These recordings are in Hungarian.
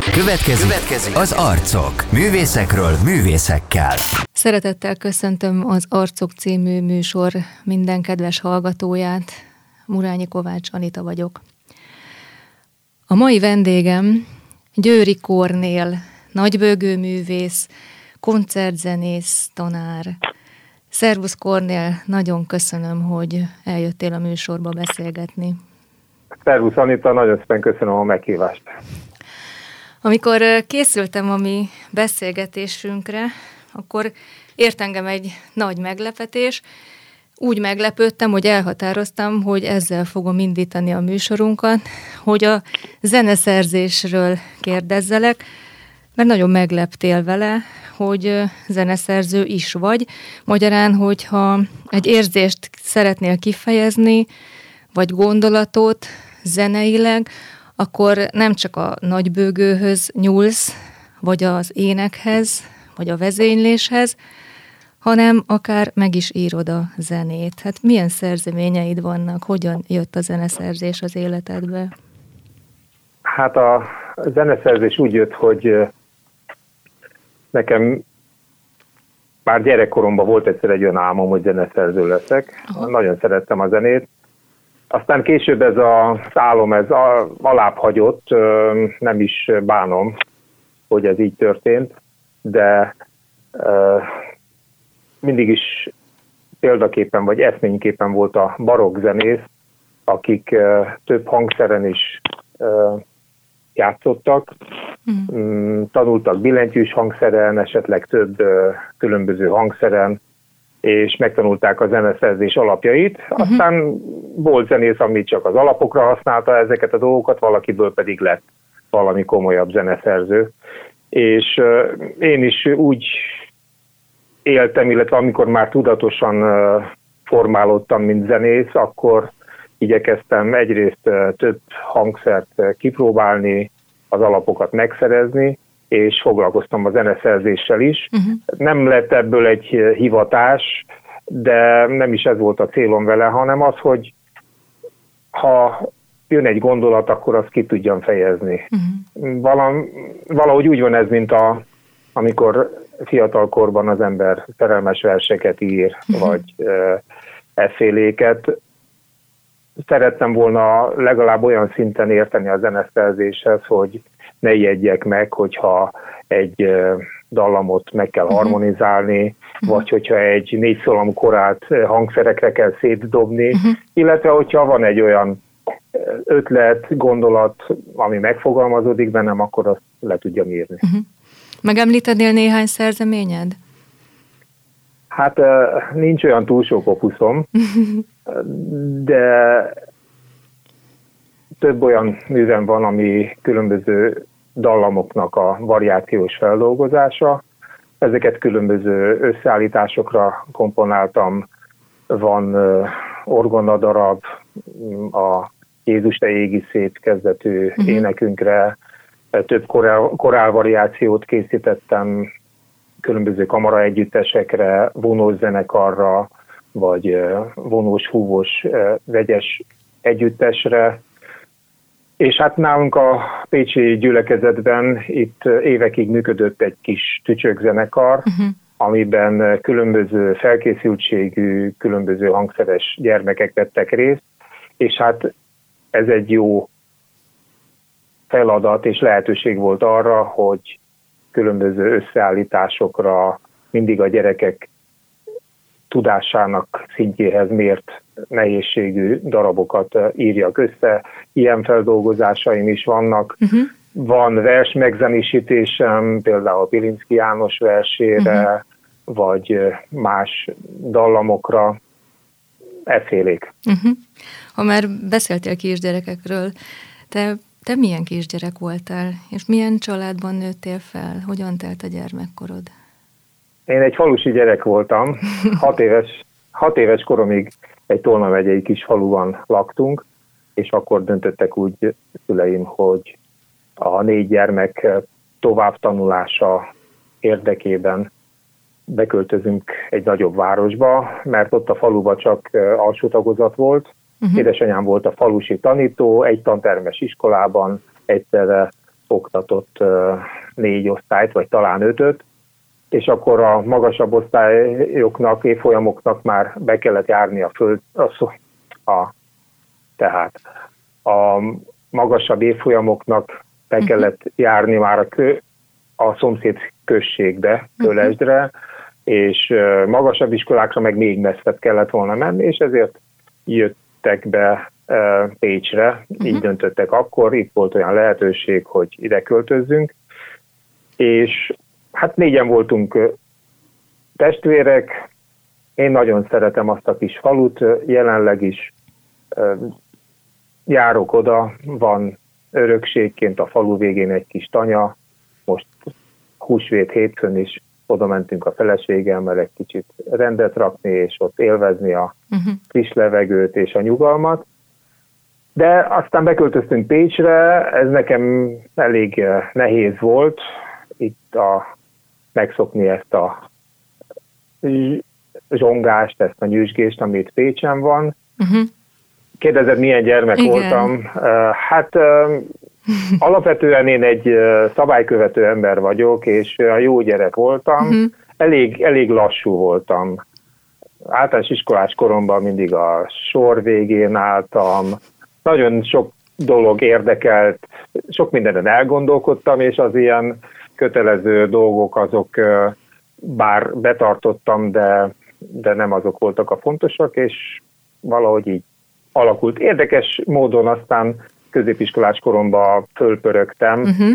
Következik, Következik az arcok. Művészekről művészekkel. Szeretettel köszöntöm az Arcok című műsor minden kedves hallgatóját. Murányi Kovács Anita vagyok. A mai vendégem Győri Kornél, nagybőgő művész, koncertzenész, tanár. Szervusz Kornél, nagyon köszönöm, hogy eljöttél a műsorba beszélgetni. Szervusz Anita, nagyon szépen köszönöm a meghívást. Amikor készültem a mi beszélgetésünkre, akkor ért engem egy nagy meglepetés. Úgy meglepődtem, hogy elhatároztam, hogy ezzel fogom indítani a műsorunkat, hogy a zeneszerzésről kérdezzelek, mert nagyon megleptél vele, hogy zeneszerző is vagy. Magyarán, hogyha egy érzést szeretnél kifejezni, vagy gondolatot zeneileg, akkor nem csak a nagybőgőhöz nyúlsz, vagy az énekhez, vagy a vezényléshez, hanem akár meg is írod a zenét. Hát milyen szerzeményeid vannak? Hogyan jött a zeneszerzés az életedbe? Hát a zeneszerzés úgy jött, hogy nekem már gyerekkoromban volt egyszer egy olyan álmom, hogy zeneszerző leszek. Aha. Nagyon szerettem a zenét, aztán később ez a álom, ez alább hagyott, nem is bánom, hogy ez így történt, de mindig is példaképpen vagy eszményképpen volt a barokk zenész, akik több hangszeren is játszottak, mm. tanultak billentyűs hangszeren, esetleg több különböző hangszeren, és megtanulták a zeneszerzés alapjait. Uh-huh. Aztán volt zenész, ami csak az alapokra használta ezeket a dolgokat, valakiből pedig lett valami komolyabb zeneszerző. És uh, én is úgy éltem, illetve amikor már tudatosan uh, formálódtam, mint zenész, akkor igyekeztem egyrészt uh, több hangszert kipróbálni, az alapokat megszerezni, és foglalkoztam a zeneszerzéssel is. Uh-huh. Nem lett ebből egy hivatás, de nem is ez volt a célom vele, hanem az, hogy ha jön egy gondolat, akkor azt ki tudjam fejezni. Uh-huh. Valam, valahogy úgy van ez, mint a, amikor fiatalkorban az ember szerelmes verseket ír, uh-huh. vagy uh, eszéléket. Szerettem volna legalább olyan szinten érteni a zeneszerzéshez, hogy ne ijedjek meg, hogyha egy dallamot meg kell mhm. harmonizálni, uh-huh. vagy hogyha egy négy szólamú korát hangszerekre kell szétdobni, uh-huh. illetve hogyha van egy olyan ötlet, gondolat, ami megfogalmazódik bennem, akkor azt le tudjam írni. Uh-huh. Megemlítenél néhány szerzeményed? Hát nincs olyan túl sok opuszom, de több olyan művem van, ami különböző dallamoknak a variációs feldolgozása. Ezeket különböző összeállításokra komponáltam. Van orgona darab, a Jézus te égi szép kezdetű uh-huh. énekünkre, több korál, korál variációt készítettem különböző kamara együttesekre, vonós zenekarra, vagy vonós, húvós, vegyes együttesre, és hát nálunk a Pécsi gyülekezetben itt évekig működött egy kis tücsökzenekar, uh-huh. amiben különböző felkészültségű, különböző hangszeres gyermekek vettek részt, és hát ez egy jó feladat és lehetőség volt arra, hogy különböző összeállításokra mindig a gyerekek tudásának szintjéhez mért nehézségű darabokat eh, írjak össze. Ilyen feldolgozásaim is vannak. Uh-huh. Van vers megzenésítésem, például Pilinszki János versére, uh-huh. vagy eh, más dallamokra. Efélék. Uh-huh. Ha már beszéltél kisgyerekekről, te, te milyen kisgyerek voltál, és milyen családban nőttél fel? Hogyan telt a gyermekkorod? Én egy falusi gyerek voltam, hat éves, hat éves koromig egy Tolna megyei kis faluban laktunk, és akkor döntöttek úgy szüleim, hogy a négy gyermek tovább tanulása érdekében beköltözünk egy nagyobb városba, mert ott a faluban csak alsó tagozat volt. Uh-huh. Édesanyám volt a falusi tanító, egy tantermes iskolában, egyszerre oktatott négy osztályt, vagy talán ötöt, és akkor a magasabb osztályoknak, évfolyamoknak már be kellett járni a föld, a, a, tehát a magasabb évfolyamoknak be mhm. kellett járni már a, kö, a szomszéd községbe, mhm. Kölesdre, és magasabb iskolákra meg még messzebb kellett volna menni, és ezért jöttek be Pécsre, így döntöttek akkor, itt volt olyan lehetőség, hogy ide költözzünk, és hát négyen voltunk testvérek, én nagyon szeretem azt a kis falut, jelenleg is járok oda, van örökségként a falu végén egy kis tanya, most húsvét hétfőn is oda mentünk a feleségemmel egy kicsit rendet rakni, és ott élvezni a uh-huh. friss levegőt és a nyugalmat. De aztán beköltöztünk Pécsre, ez nekem elég eh, nehéz volt, itt a, megszokni ezt a zsongást, ezt a nyüzsgést, amit Pécsen van. Uh-huh. Kérdezed, milyen gyermek Igen. voltam? Hát alapvetően én egy szabálykövető ember vagyok, és a jó gyerek voltam. Uh-huh. Elég, elég lassú voltam. Általános iskolás koromban mindig a sor végén álltam, nagyon sok dolog érdekelt, sok mindenen elgondolkodtam, és az ilyen kötelező dolgok azok bár betartottam, de, de nem azok voltak a fontosak, és valahogy így alakult. Érdekes módon aztán középiskolás koromban fölpörögtem. Uh-huh.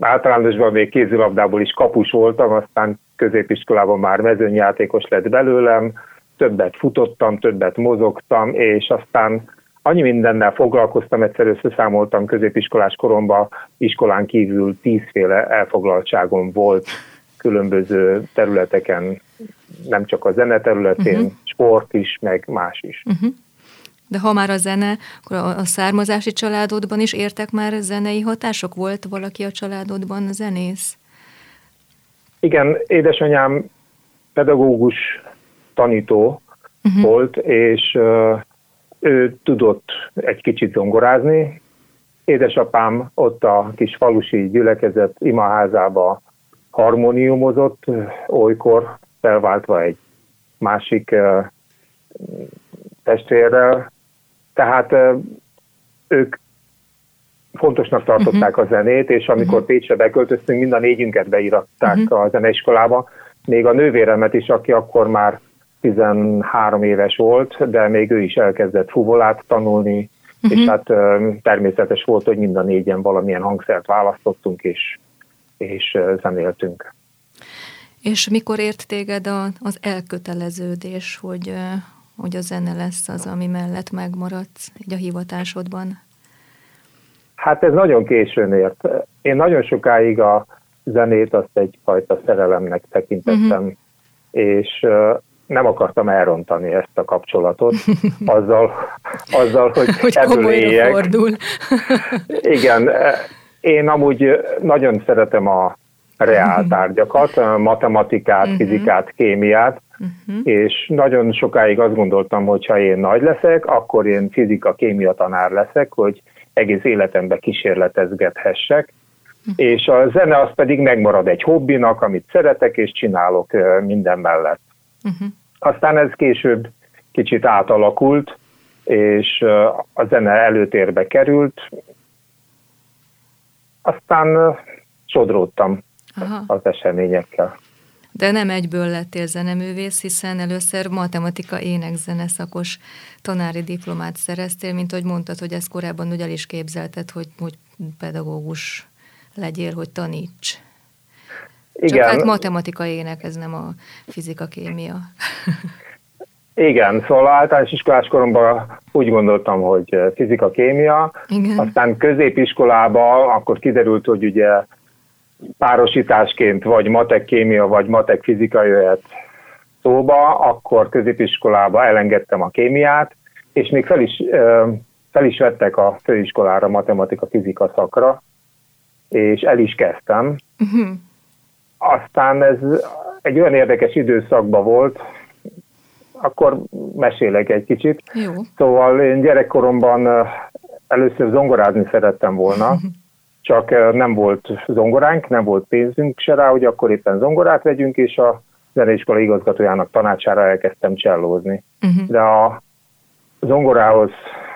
Általánosban még kézilabdából is kapus voltam, aztán középiskolában már mezőnyjátékos lett belőlem, többet futottam, többet mozogtam, és aztán annyi mindennel foglalkoztam, egyszer összeszámoltam középiskolás koromban, iskolán kívül tízféle elfoglaltságom volt különböző területeken, nem csak a zene területén, uh-huh. sport is, meg más is. Uh-huh. De ha már a zene, akkor a, származási családodban is értek már zenei hatások? Volt valaki a családodban zenész? Igen, édesanyám pedagógus tanító uh-huh. volt, és uh, ő tudott egy kicsit zongorázni. Édesapám ott a kis falusi gyülekezet imaházába harmoniumozott, olykor felváltva egy másik testvérrel. Tehát ők fontosnak tartották uh-huh. a zenét, és amikor uh-huh. Pécsre beköltöztünk, mind a négyünket beíratták uh-huh. a zeneiskolába. Még a nővéremet is, aki akkor már 13 éves volt, de még ő is elkezdett fuvolát tanulni, uh-huh. és hát természetes volt, hogy mind a négyen valamilyen hangszert választottunk, és, és zenéltünk. És mikor ért téged a, az elköteleződés, hogy, hogy a zene lesz az, ami mellett megmaradsz így a hivatásodban? Hát ez nagyon későn ért. Én nagyon sokáig a zenét azt egyfajta szerelemnek tekintettem, uh-huh. és nem akartam elrontani ezt a kapcsolatot azzal, azzal hogy, hogy ebből éljek. Fordul. Igen, én amúgy nagyon szeretem a reál tárgyakat, matematikát, uh-huh. fizikát, kémiát, uh-huh. és nagyon sokáig azt gondoltam, hogy ha én nagy leszek, akkor én fizika-kémia tanár leszek, hogy egész életemben kísérletezgethessek, uh-huh. és a zene az pedig megmarad egy hobbinak, amit szeretek, és csinálok minden mellett. Uh-huh. Aztán ez később kicsit átalakult, és a zene előtérbe került. Aztán sodródtam Aha. az eseményekkel. De nem egyből lettél zeneművész, hiszen először matematika énekzene szakos tanári diplomát szereztél, mint hogy mondtad, hogy ezt korábban ugye el is képzelted, hogy, hogy pedagógus legyél, hogy taníts. Igen. Csak hát matematika ének, ez nem a fizika-kémia. Igen, szóval általános iskolás koromban úgy gondoltam, hogy fizika-kémia, Igen. aztán középiskolában akkor kiderült, hogy ugye párosításként vagy matek-kémia, vagy matek-fizika jöhet szóba, akkor középiskolába elengedtem a kémiát, és még fel is, fel is vettek a főiskolára matematika-fizika szakra, és el is kezdtem. Uh-huh. Aztán ez egy olyan érdekes időszakban volt, akkor mesélek egy kicsit. Jó. Szóval én gyerekkoromban először zongorázni szerettem volna, csak nem volt zongoránk, nem volt pénzünk se rá, hogy akkor éppen zongorát vegyünk, és a zeneiskola igazgatójának tanácsára elkezdtem csellózni. Uh-huh. De a zongorához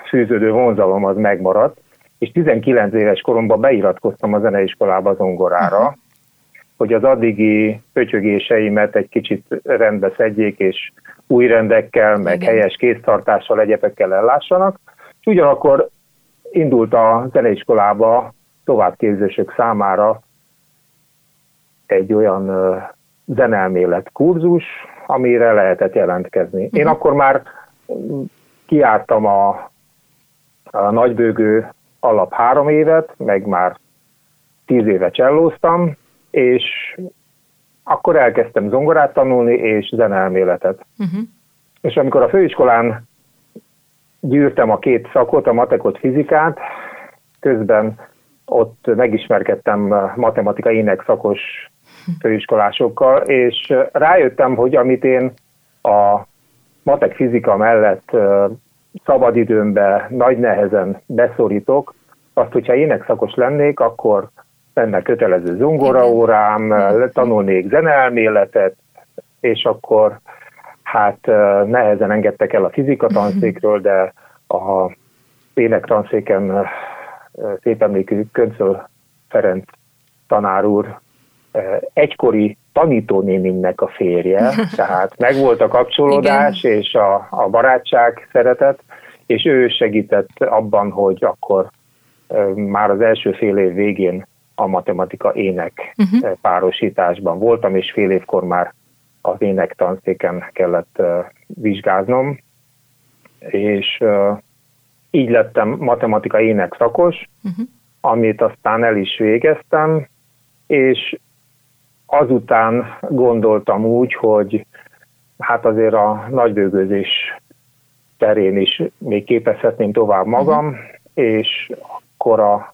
fűződő vonzalom az megmaradt, és 19 éves koromban beiratkoztam a zeneiskolába zongorára, uh-huh. Hogy az addigi pötyögéseimet egy kicsit rendbe szedjék, és új rendekkel, meg Igen. helyes kéztartással, egyepekkel ellássanak. És ugyanakkor indult a zeneiskolába továbbképzések számára egy olyan zenelmélet kurzus, amire lehetett jelentkezni. Uh-huh. Én akkor már kiártam a, a nagybőgő alap három évet, meg már tíz éve csellóztam, és akkor elkezdtem zongorát tanulni, és zenelméletet. Uh-huh. És amikor a főiskolán gyűrtem a két szakot, a matekot, fizikát, közben ott megismerkedtem matematika ének szakos főiskolásokkal, és rájöttem, hogy amit én a matek fizika mellett szabadidőmbe nagy nehezen beszorítok, azt, hogyha énekszakos lennék, akkor lenne kötelező zongoraórám, tanulnék zeneelméletet, és akkor hát nehezen engedtek el a fizika tanszékről, de a énektanszéken szép emlékű Köncöl Ferenc tanár úr egykori tanítónémnek a férje, tehát megvolt a kapcsolódás Igen. és a, a barátság, szeretet, és ő segített abban, hogy akkor már az első fél év végén a matematika ének uh-huh. párosításban voltam, és fél évkor már az ének tanszéken kellett vizsgáznom, és így lettem matematika ének szakos, uh-huh. amit aztán el is végeztem, és azután gondoltam úgy, hogy hát azért a nagybőgőzés terén is még képezhetném tovább magam, uh-huh. és akkor a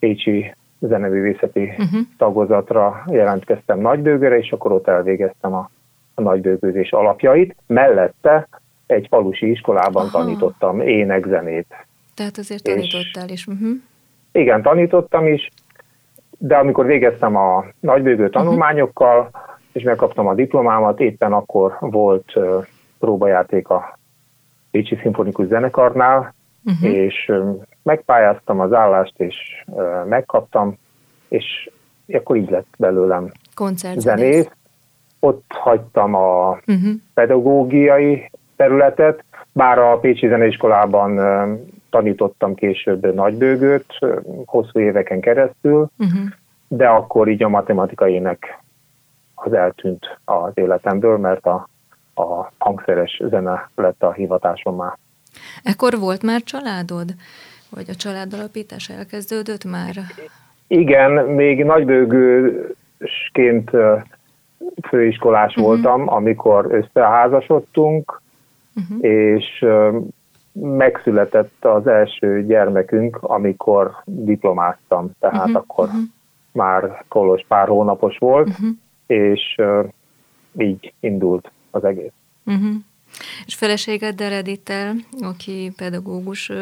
Pécsi zeneművészeti uh-huh. tagozatra jelentkeztem nagybőgőre, és akkor ott elvégeztem a, a nagybőgőzés alapjait. Mellette egy falusi iskolában Aha. tanítottam énekzenét. Tehát azért tanítottál is. Uh-huh. Igen, tanítottam is, de amikor végeztem a nagybőgő mhm. tanulmányokkal, uh-huh. és megkaptam a diplomámat, éppen akkor volt uh, próbajáték a Pécsi Szimfonikus Zenekarnál, uh-huh. és megpályáztam az állást, és megkaptam, és akkor így lett belőlem zenész. Ott hagytam a uh-huh. pedagógiai területet, bár a Pécsi Zeneiskolában tanítottam később nagybőgőt, hosszú éveken keresztül, uh-huh. de akkor így a matematikainek az eltűnt az életemből, mert a, a hangszeres zene lett a hivatásom már. Ekkor volt már családod? Vagy a családalapítás elkezdődött már? Igen, még nagybőgősként főiskolás uh-huh. voltam, amikor összeházasodtunk, uh-huh. és megszületett az első gyermekünk, amikor diplomáztam, tehát uh-huh. akkor uh-huh. már Kolos pár hónapos volt, uh-huh. és így indult az egész. Uh-huh. És feleségeddel Edittel, aki pedagógus,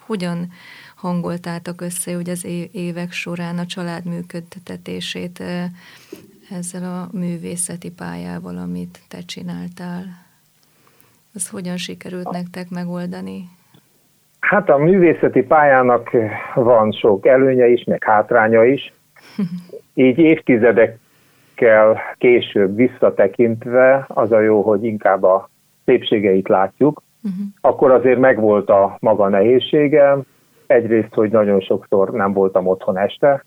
hogyan hangoltátok össze hogy az évek során a család működtetését ezzel a művészeti pályával, amit te csináltál? Az hogyan sikerült nektek megoldani? Hát a művészeti pályának van sok előnye is, meg hátránya is. Így évtizedekkel később visszatekintve az a jó, hogy inkább a szépségeit látjuk. Uh-huh. Akkor azért megvolt a maga nehézsége. Egyrészt, hogy nagyon sokszor nem voltam otthon este,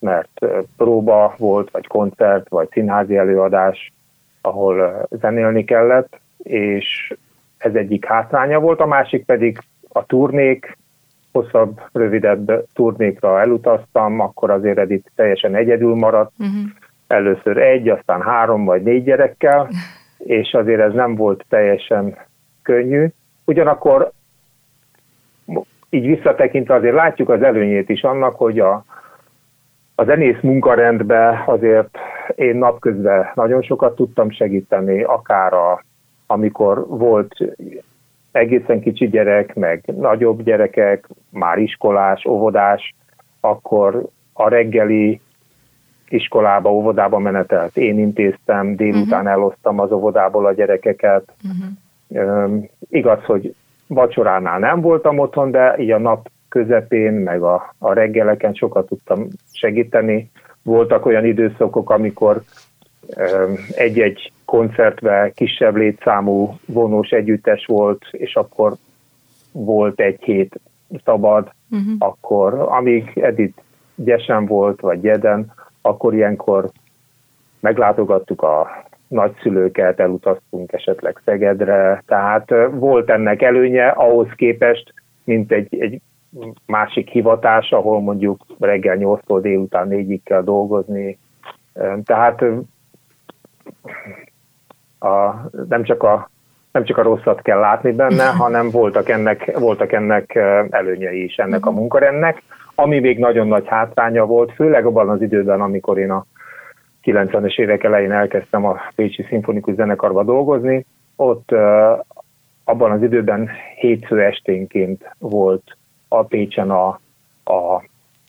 mert próba volt, vagy koncert, vagy színházi előadás, ahol zenélni kellett, és ez egyik hátránya volt, a másik pedig a turnék, hosszabb, rövidebb turnékra elutaztam, akkor azért Edith teljesen egyedül maradt, uh-huh. először egy, aztán három vagy négy gyerekkel, és azért ez nem volt teljesen könnyű. Ugyanakkor így visszatekintve azért látjuk az előnyét is annak, hogy a, a zenész munkarendbe azért én napközben nagyon sokat tudtam segíteni, akár a amikor volt egészen kicsi gyerek, meg nagyobb gyerekek, már iskolás, óvodás, akkor a reggeli iskolába, óvodába menetelt én intéztem, délután uh-huh. elosztam az óvodából a gyerekeket. Uh-huh. igaz, hogy vacsoránál nem voltam otthon, de így a nap közepén, meg a, a reggeleken sokat tudtam segíteni. Voltak olyan időszakok, amikor egy-egy koncertbe kisebb létszámú vonós együttes volt, és akkor volt egy hét szabad, uh-huh. akkor amíg Edith gyesen volt, vagy gyeden, akkor ilyenkor meglátogattuk a nagyszülőket, elutaztunk esetleg Szegedre, tehát volt ennek előnye ahhoz képest, mint egy, egy másik hivatás, ahol mondjuk reggel 8-tól délután 4-ig kell dolgozni. Tehát a, nem, csak a, nem csak a rosszat kell látni benne, hanem voltak ennek, voltak ennek előnyei is ennek a mhm. munkarendnek, ami még nagyon nagy hátránya volt, főleg abban az időben, amikor én a 90-es évek elején elkezdtem a Pécsi Szimfonikus Zenekarba dolgozni, ott abban az időben hétfő esténként volt a Pécsen a, a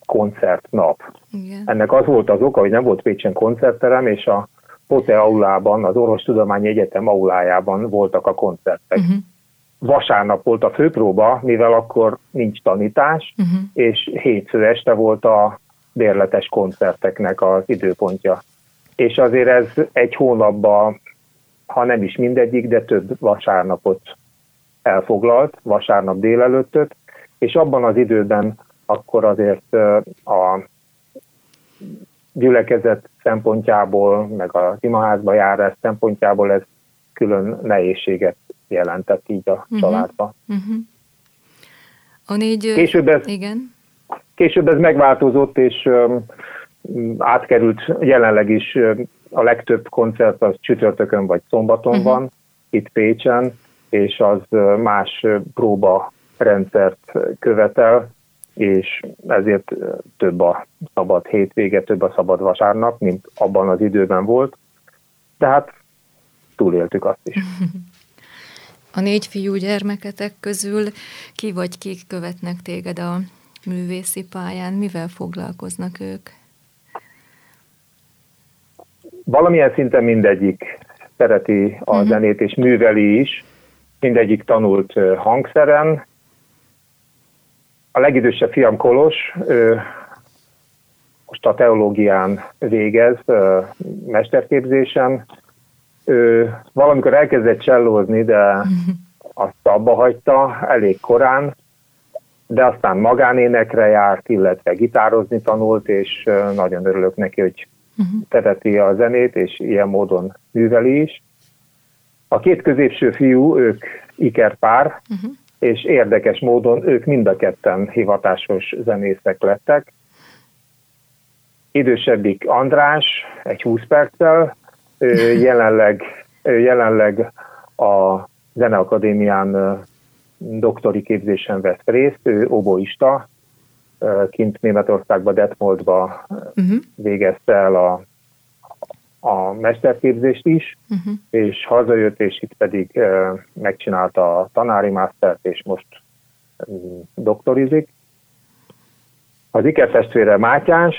koncertnap. Igen. Ennek az volt az oka, hogy nem volt Pécsen koncertterem, és a Pote aulában, az Orvostudományi Egyetem aulájában voltak a koncertek. Uh-huh. Vasárnap volt a főpróba, mivel akkor nincs tanítás, uh-huh. és hétfő este volt a bérletes koncerteknek az időpontja. És azért ez egy hónapban, ha nem is mindegyik, de több vasárnapot elfoglalt, vasárnap délelőttöt, és abban az időben akkor azért a gyülekezet szempontjából, meg az imaházba járás szempontjából ez külön nehézséget jelentett így a uh-huh. családba. Uh-huh. A négy... Később ez, igen. később ez megváltozott, és um, átkerült jelenleg is a legtöbb koncert az csütörtökön vagy szombaton uh-huh. van, itt Pécsen, és az más próba rendszert követel, és ezért több a szabad hétvége, több a szabad vasárnap, mint abban az időben volt. Tehát túléltük azt is. A négy fiú gyermeketek közül ki vagy kik követnek téged a művészi pályán? Mivel foglalkoznak ők? Valamilyen szinten mindegyik szereti a uh-huh. zenét és műveli is. Mindegyik tanult hangszeren, a legidősebb fiam Kolos, ő most a teológián végez, mesterképzésen. Ő valamikor elkezdett csellózni, de azt abba hagyta elég korán, de aztán magánénekre járt, illetve gitározni tanult, és nagyon örülök neki, hogy tereti a zenét, és ilyen módon műveli is. A két középső fiú, ők ikerpár, uh-huh és érdekes módon ők mind a ketten hivatásos zenészek lettek. Idősebbik András, egy 20 perccel, jelenleg, jelenleg a Zeneakadémián doktori képzésen vesz részt, ő oboista, kint Németországba, Detmoldba uh-huh. végezte el a a mesterképzést is, uh-huh. és hazajött, és itt pedig megcsinálta a tanári másztert, és most doktorizik. Az ikertestvére Mátyás,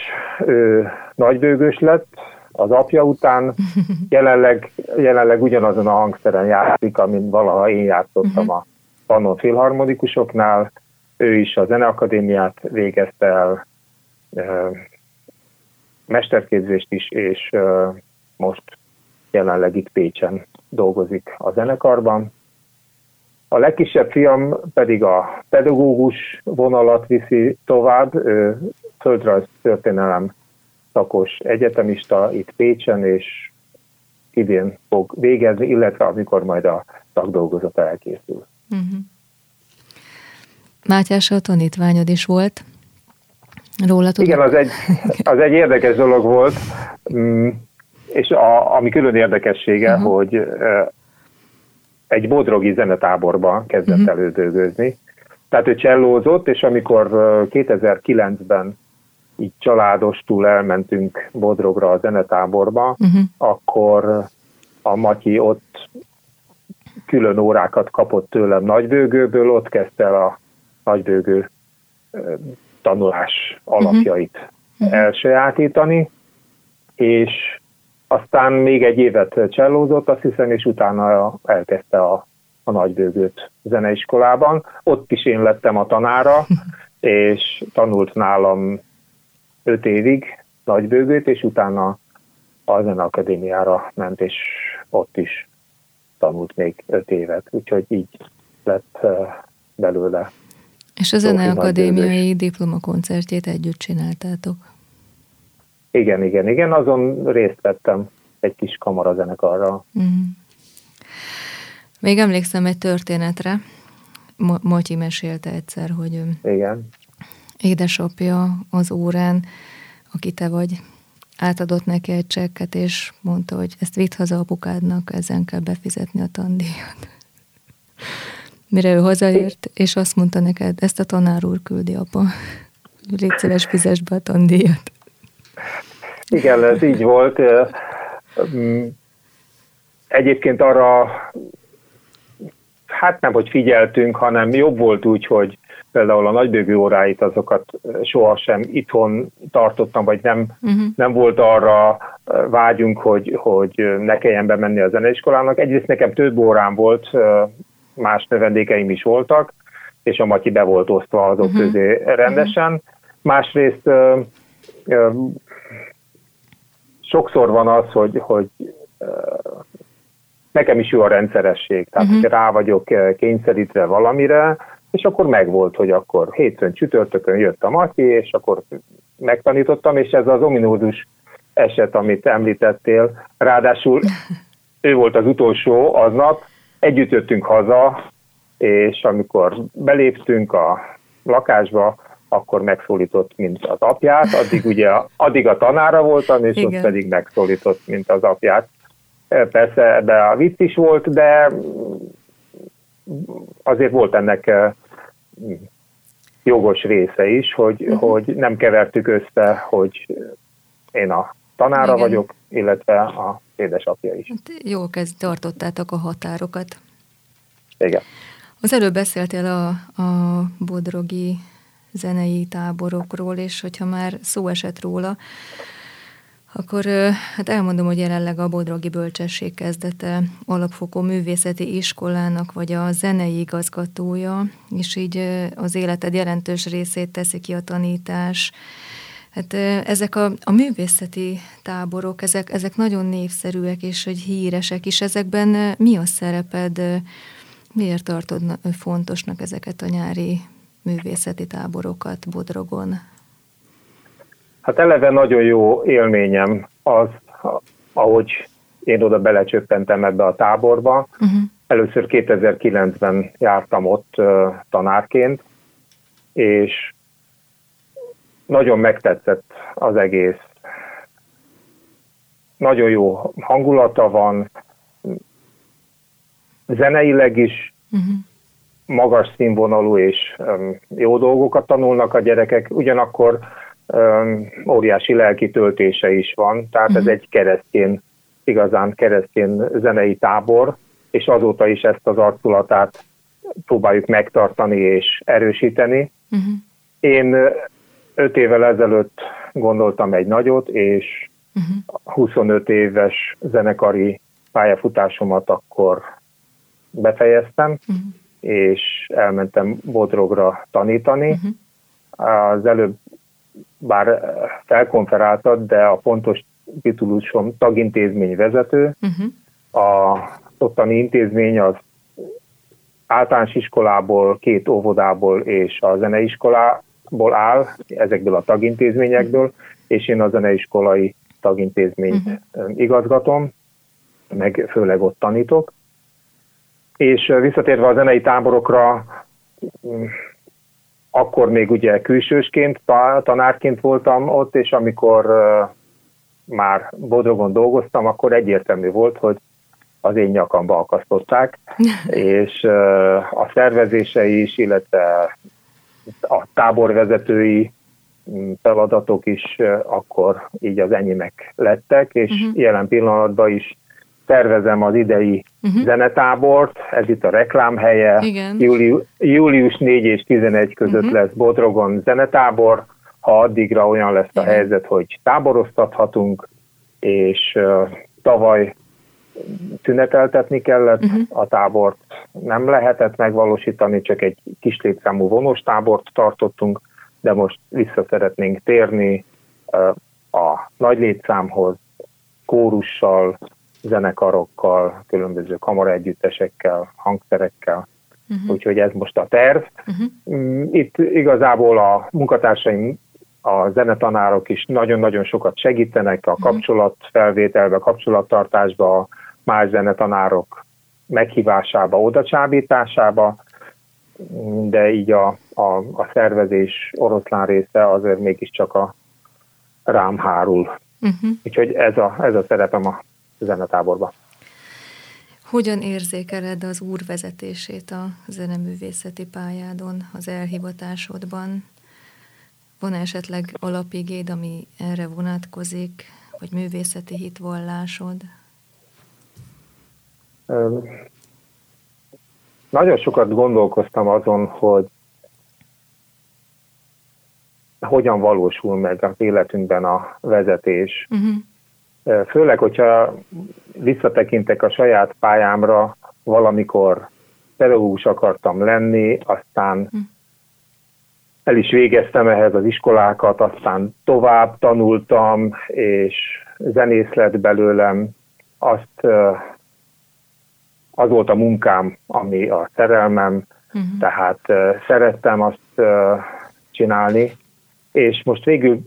ő nagybőgős lett, az apja után jelenleg, jelenleg ugyanazon a hangszeren játszik, amint valaha én játszottam uh-huh. a Pannon Filharmonikusoknál. Ő is a Zeneakadémiát végezte el, mesterképzést is, és most jelenleg itt Pécsen dolgozik a zenekarban. A legkisebb fiam pedig a pedagógus vonalat viszi tovább, ő földrajz történelem szakos egyetemista itt Pécsen, és idén fog végezni, illetve amikor majd a szakdolgozat elkészül. Uh-huh. Mátyás, a tanítványod is volt. Róla tudod? Igen, az egy, az egy érdekes dolog volt. Mm, és a, ami külön érdekessége, uh-huh. hogy egy bodrogi zenetáborban kezdett uh-huh. elődőgözni. Tehát ő csellózott, és amikor 2009-ben így családostul elmentünk Bodrogra a zenetáborba, uh-huh. akkor a Matyi ott külön órákat kapott tőlem nagybőgőből, ott kezdte el a nagybőgő tanulás alapjait uh-huh. elsajátítani, és aztán még egy évet csellózott, azt hiszem, és utána elkezdte a, a nagybőgőt zeneiskolában. Ott is én lettem a tanára, és tanult nálam öt évig nagybőgőt, és utána a Zeneakadémiára ment, és ott is tanult még öt évet, úgyhogy így lett belőle. És a Zeneakadémiai diplomakoncertjét együtt csináltátok? Igen, igen, igen, azon részt vettem egy kis kamarazenekarral. Mm. Még emlékszem egy történetre, Matyi mesélte egyszer, hogy igen. Édesapja az órán, aki te vagy, átadott neki egy csekket, és mondta, hogy ezt vitt haza apukádnak, ezen kell befizetni a tandíjat. Mire ő hazaért, és azt mondta neked, ezt a tanár úr küldi apa. Légy szíves, fizes be a tandíjat. Igen, ez így volt. Egyébként arra, hát nem, hogy figyeltünk, hanem jobb volt úgy, hogy például a nagybőgő óráit azokat sohasem itthon tartottam, vagy nem, uh-huh. nem volt arra vágyunk, hogy, hogy ne kelljen bemenni a zeneiskolának. Egyrészt nekem több órám volt, más növendékeim is voltak, és a Matyi be volt osztva azok uh-huh. közé rendesen. Uh-huh. Másrészt sokszor van az, hogy, hogy nekem is jó a rendszeresség, tehát uh-huh. rá vagyok kényszerítve valamire, és akkor megvolt, hogy akkor hétfőn csütörtökön jött a Matyi, és akkor megtanítottam, és ez az ominózus eset, amit említettél, ráadásul ő volt az utolsó aznap, együtt jöttünk haza, és amikor beléptünk a lakásba, akkor megszólított, mint az apját, addig ugye addig a tanára voltam, és Igen. ott pedig megszólított, mint az apját. Persze ebbe a vicc is volt, de azért volt ennek eh, jogos része is, hogy, uh-huh. hogy nem kevertük össze, hogy én a tanára Igen. vagyok, illetve a édesapja is. Hát jó kezd tartottátok a határokat. Igen. Az előbb beszéltél a, a bodrogi zenei táborokról, és hogyha már szó esett róla, akkor hát elmondom, hogy jelenleg a Bodrogi Bölcsesség kezdete alapfokú művészeti iskolának vagy a zenei igazgatója, és így az életed jelentős részét teszi ki a tanítás. Hát ezek a, a művészeti táborok, ezek, ezek nagyon népszerűek és hogy híresek is. Ezekben mi a szereped? Miért tartod fontosnak ezeket a nyári művészeti táborokat Bodrogon? Hát eleve nagyon jó élményem az, ahogy én oda belecsöppentem ebbe a táborba. Uh-huh. Először 2009-ben jártam ott uh, tanárként, és nagyon megtetszett az egész. Nagyon jó hangulata van, zeneileg is uh-huh magas színvonalú és jó dolgokat tanulnak a gyerekek, ugyanakkor óriási lelki töltése is van, tehát uh-huh. ez mhm. egy keresztény, igazán keresztény zenei tábor, és azóta is ezt az arculatát próbáljuk megtartani és erősíteni. Uh-huh. Én öt évvel ezelőtt gondoltam egy nagyot, és uh-huh. 25 éves zenekari pályafutásomat akkor befejeztem, uh-huh és elmentem Bodrogra tanítani. Uh-huh. Az előbb bár felkonferáltad, de a pontos titulusom tagintézmény vezető. Uh-huh. A ottani intézmény az általános iskolából, két óvodából és a zeneiskolából áll, ezekből a tagintézményekből, és én a zeneiskolai tagintézményt uh-huh. igazgatom, meg főleg ott tanítok. És visszatérve a zenei táborokra, mm, akkor még ugye külsősként, tanárként voltam ott, és amikor már Bodrogon dolgoztam, akkor egyértelmű volt, hogy az én nyakamba akasztották, és a szervezései is, illetve a táborvezetői mm, feladatok is akkor így az enyémek lettek, és uh-huh. jelen pillanatban is tervezem az idei uh-huh. zenetábort, ez itt a reklámhelye. Igen. Július, július 4 és 11 között uh-huh. lesz Bodrogon zenetábor, ha addigra olyan lesz Igen. a helyzet, hogy táboroztathatunk, és uh, tavaly tüneteltetni kellett, uh-huh. a tábort nem lehetett megvalósítani, csak egy kis létszámú vonós tábort tartottunk, de most vissza szeretnénk térni uh, a nagy létszámhoz, kórussal, zenekarokkal, különböző kamaraegyüttesekkel, hangszerekkel. Uh-huh. Úgyhogy ez most a terv. Uh-huh. Itt igazából a munkatársaim, a zenetanárok is nagyon-nagyon sokat segítenek a uh-huh. kapcsolatfelvételbe, kapcsolattartásba, más zenetanárok meghívásába, odacsábításába, de így a, a, a szervezés oroszlán része azért mégiscsak a rám hárul. Uh-huh. Úgyhogy ez a, ez a szerepem a zenetáborban. Hogyan érzékeled az úr vezetését a zeneművészeti pályádon, az elhivatásodban? Van esetleg alapigéd, ami erre vonatkozik, vagy művészeti hitvallásod? Nagyon sokat gondolkoztam azon, hogy hogyan valósul meg az életünkben a vezetés. Uh-huh. Főleg, hogyha visszatekintek a saját pályámra, valamikor pedagógus akartam lenni, aztán uh-huh. el is végeztem ehhez az iskolákat, aztán tovább tanultam, és zenész lett belőlem. Azt az volt a munkám, ami a szerelmem, uh-huh. tehát szerettem azt csinálni, és most végül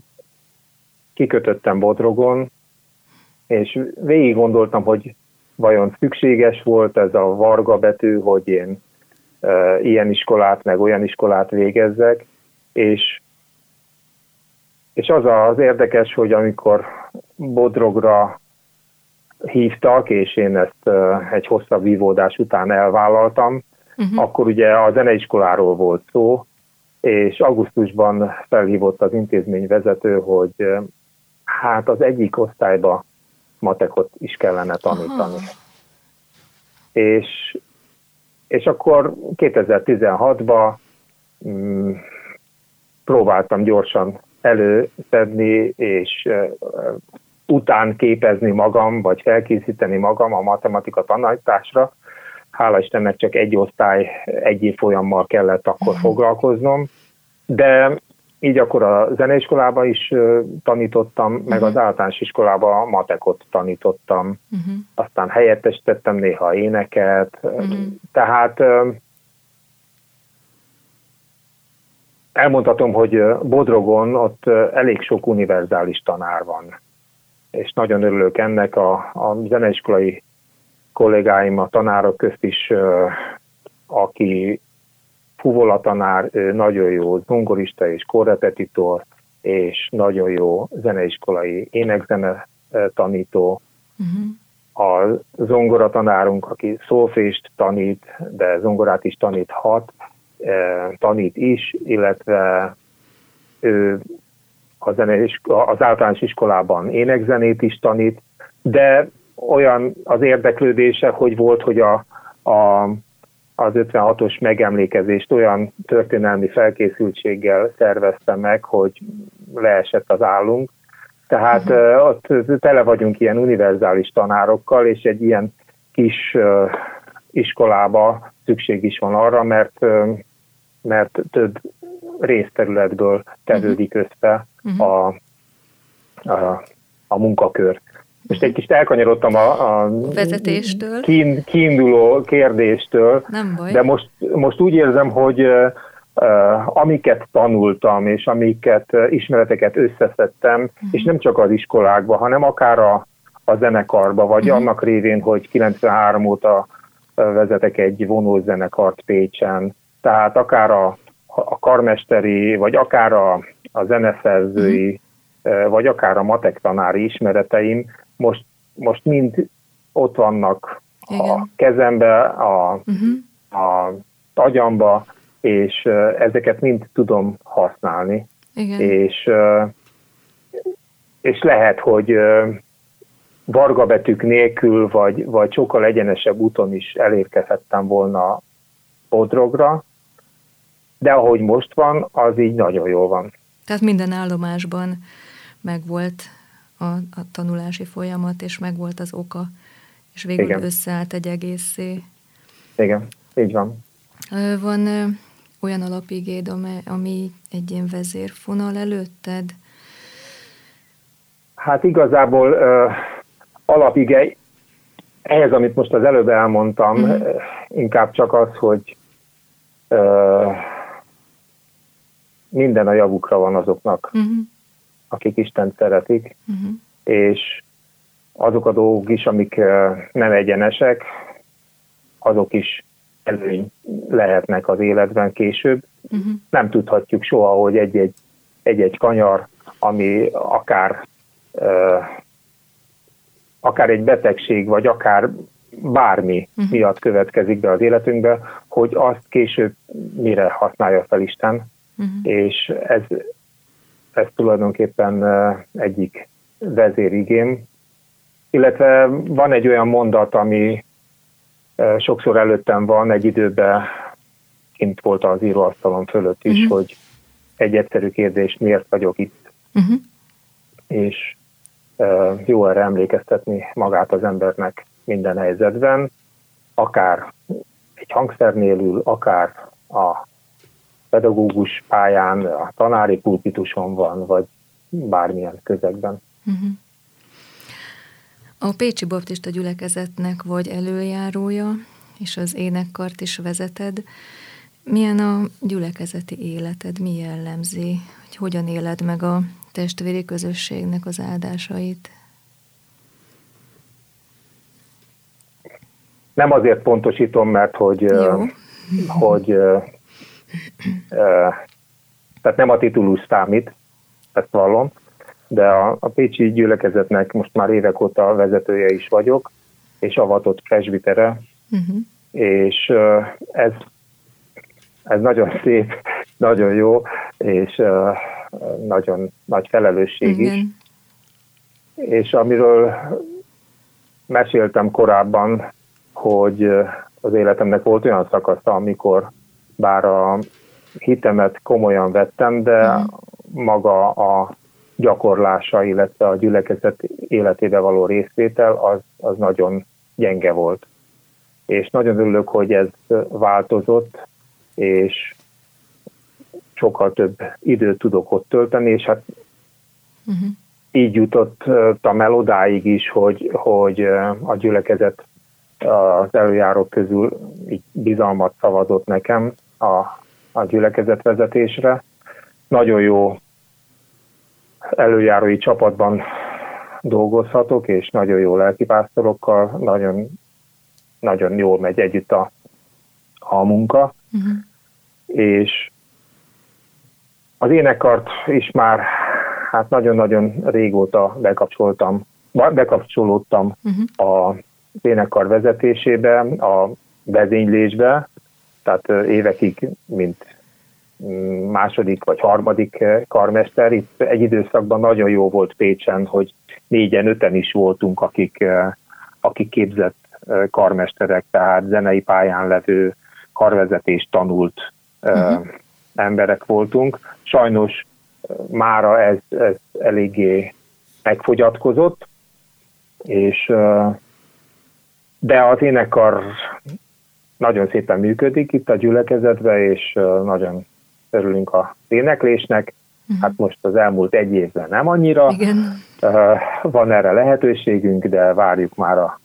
kikötöttem Bodrogon, és végig gondoltam, hogy vajon szükséges volt ez a varga betű, hogy én uh, ilyen iskolát, meg olyan iskolát végezzek, és, és az az érdekes, hogy amikor Bodrogra hívtak, és én ezt egy hosszabb vívódás után elvállaltam, uh-huh. akkor ugye a zeneiskoláról volt szó, és augusztusban felhívott az intézmény vezető, hogy hát az egyik osztályba matekot is kellene tanítani. Aha. És, és akkor 2016-ban mm, próbáltam gyorsan előszedni, és után képezni magam, vagy felkészíteni magam a matematika tanításra. Hála Istennek csak egy osztály, egy év folyammal kellett akkor foglalkoznom, de így akkor a zeneiskolában is tanítottam, uh-huh. meg az mhm. általános iskolában a matekot tanítottam, uh-huh. aztán helyettesítettem néha éneket, uh-huh. tehát elmondhatom, hogy Bodrogon ott elég sok univerzális tanár van és nagyon örülök ennek a, a zeneiskolai kollégáim, a tanárok közt is, aki fuvola tanár, nagyon jó zongorista és korrepetitor, és nagyon jó zeneiskolai énekzene tanító. Uh-huh. A zongora tanárunk, aki szólfést tanít, de zongorát is taníthat, tanít is, illetve ő a az általános iskolában énekzenét is tanít, de olyan az érdeklődése, hogy volt, hogy a, a, az 56-os megemlékezést olyan történelmi felkészültséggel szervezte meg, hogy leesett az állunk. Tehát uh-huh. ott tele vagyunk ilyen univerzális tanárokkal, és egy ilyen kis uh, iskolába szükség is van arra, mert, uh, mert több részterületből tevődik uh-huh. össze uh-huh. a, a, a munkakör. Most egy kicsit elkanyarodtam a, a vezetéstől, kín, kiinduló kérdéstől, Nem baj. de most, most úgy érzem, hogy uh, amiket tanultam, és amiket uh, ismereteket összeszedtem, uh-huh. és nem csak az iskolákban, hanem akár a, a zenekarba, vagy uh-huh. annak révén, hogy 93 óta vezetek egy vonózenekart Pécsen, tehát akár a, a karmesteri, vagy akár a, a zeneszerzői, uh-huh. vagy akár a matek tanári ismereteim most, most mind ott vannak Igen. a kezembe, a, uh-huh. a agyamba, és ezeket mind tudom használni. Igen. És, és lehet, hogy vargabetűk nélkül, vagy, vagy sokkal egyenesebb úton is elérkezhettem volna Bodrogra, de ahogy most van, az így nagyon jól van. Tehát minden állomásban megvolt a, a tanulási folyamat, és megvolt az oka, és végül Igen. összeállt egy egészé. Igen, így van. Van olyan alapigéd, ami egy ilyen vezérfonal előtted? Hát igazából uh, alapige ehhez, amit most az előbb elmondtam, uh-huh. inkább csak az, hogy uh, minden a javukra van azoknak, uh-huh. Akik Isten szeretik, uh-huh. és azok a dolgok is, amik uh, nem egyenesek, azok is előny lehetnek az életben később. Uh-huh. Nem tudhatjuk soha, hogy egy-egy, egy-egy kanyar, ami akár uh, akár egy betegség, vagy akár bármi uh-huh. miatt következik be az életünkbe, hogy azt később mire használja fel Isten. Uh-huh. És ez, ez tulajdonképpen egyik vezérigém. Illetve van egy olyan mondat, ami sokszor előttem van, egy időben kint volt az íróasztalon fölött is, uh-huh. hogy egy egyszerű kérdés, miért vagyok itt. Uh-huh. És jó erre emlékeztetni magát az embernek minden helyzetben, akár egy hangszernél ül, akár a pedagógus pályán, a tanári pulpituson van, vagy bármilyen közegben. Uh-huh. A Pécsi Baptista gyülekezetnek vagy előjárója, és az énekkart is vezeted. Milyen a gyülekezeti életed, mi jellemzi, hogy hogyan éled meg a testvéri közösségnek az áldásait? Nem azért pontosítom, mert hogy, Jó. hogy tehát nem a titulus számít, ezt vallom, de a, a Pécsi gyülekezetnek most már évek óta vezetője is vagyok, és avatott presbitere, uh-huh. és ez, ez nagyon szép, nagyon jó, és nagyon nagy felelősség Igen. is. És amiről meséltem korábban, hogy az életemnek volt olyan szakasza, amikor bár a hitemet komolyan vettem, de uh-huh. maga a gyakorlása, illetve a gyülekezet életébe való részvétel az, az nagyon gyenge volt. És nagyon örülök, hogy ez változott, és sokkal több időt tudok ott tölteni, és hát uh-huh. így jutottam el odáig is, hogy, hogy a gyülekezet az előjárók közül így bizalmat szavazott nekem a, a gyülekezet vezetésre. Nagyon jó előjárói csapatban dolgozhatok, és nagyon jó lelkipásztorokkal, nagyon, nagyon jól megy együtt a, a munka, uh-huh. és az énekart is már hát nagyon-nagyon régóta bekapcsoltam, bekapcsolódtam uh-huh. a énekkar vezetésébe, a vezénylésbe, tehát évekig, mint mm, második vagy harmadik karmester. Itt egy időszakban nagyon jó volt Pécsen, hogy négyen, öten is voltunk, akik, akik képzett karmesterek, tehát zenei pályán levő karvezetés tanult uh-huh. emberek voltunk. Sajnos mára ez, ez eléggé megfogyatkozott, és de az énekar nagyon szépen működik itt a gyülekezetben, és nagyon örülünk a éneklésnek. Uh-huh. Hát most az elmúlt egy évben nem annyira. Igen. Van erre lehetőségünk, de várjuk már a,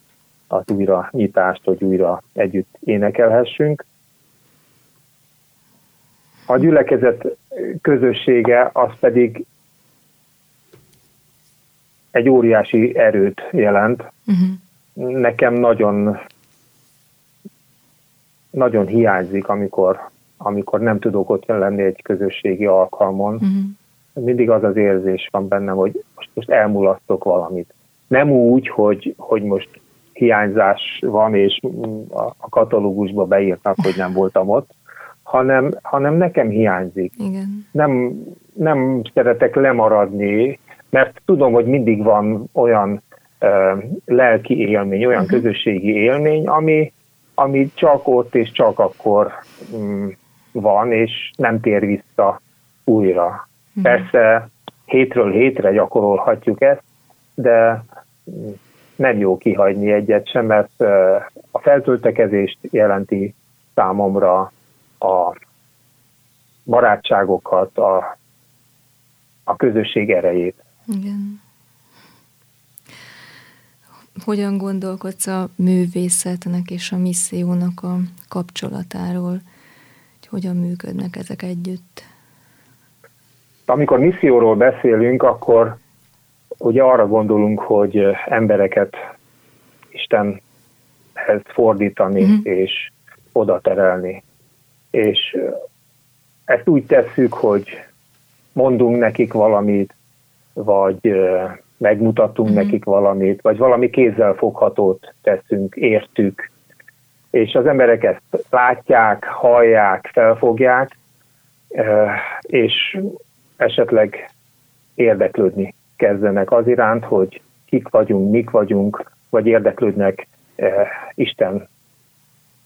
az újra nyitást, hogy újra együtt énekelhessünk. A gyülekezet közössége az pedig egy óriási erőt jelent. Uh-huh nekem nagyon, nagyon hiányzik, amikor, amikor nem tudok ott lenni egy közösségi alkalmon. Uh-huh. Mindig az az érzés van bennem, hogy most, most elmulasztok valamit. Nem úgy, hogy, hogy most hiányzás van, és a katalógusba beírtak, hogy nem voltam ott, hanem, hanem nekem hiányzik. Igen. Nem, nem szeretek lemaradni, mert tudom, hogy mindig van olyan lelki élmény, olyan uh-huh. közösségi élmény, ami, ami csak ott és csak akkor mm, van, és nem tér vissza újra. Uh-huh. Persze hétről hétre gyakorolhatjuk ezt, de nem jó kihagyni egyet sem, mert a feltöltekezést jelenti számomra a barátságokat, a, a közösség erejét. Igen. Hogyan gondolkodsz a művészetnek és a missziónak a kapcsolatáról? Hogy hogyan működnek ezek együtt? Amikor misszióról beszélünk, akkor ugye arra gondolunk, hogy embereket Istenhez fordítani uh-huh. és oda terelni. És ezt úgy tesszük, hogy mondunk nekik valamit, vagy megmutatunk uh-huh. nekik valamit, vagy valami kézzel foghatót teszünk, értük, és az emberek ezt látják, hallják, felfogják, és esetleg érdeklődni kezdenek az iránt, hogy kik vagyunk, mik vagyunk, vagy érdeklődnek Isten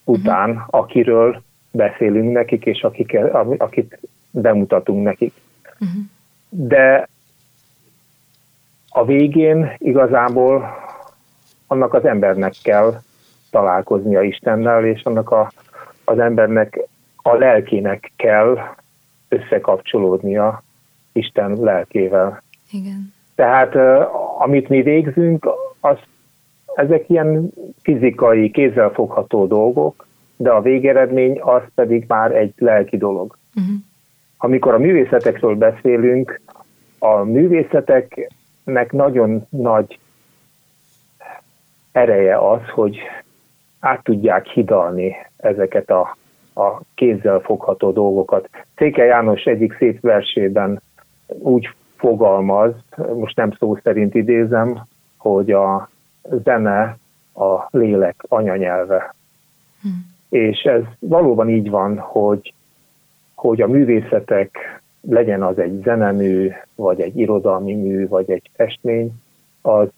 után, uh-huh. akiről beszélünk nekik, és akik, akit bemutatunk nekik. Uh-huh. De a végén igazából annak az embernek kell találkoznia Istennel, és annak a, az embernek a lelkének kell összekapcsolódnia Isten lelkével. Igen. Tehát amit mi végzünk, az, ezek ilyen fizikai, kézzelfogható dolgok, de a végeredmény az pedig már egy lelki dolog. Uh-huh. Amikor a művészetekről beszélünk, a művészeteknek nagyon nagy ereje az, hogy át tudják hidalni ezeket a, a kézzel fogható dolgokat. Széke János egyik szép versében úgy fogalmaz, most nem szó szerint idézem, hogy a zene a lélek anyanyelve. Hm. És ez valóban így van, hogy, hogy a művészetek, legyen az egy zenemű, vagy egy irodalmi mű, vagy egy festmény, az,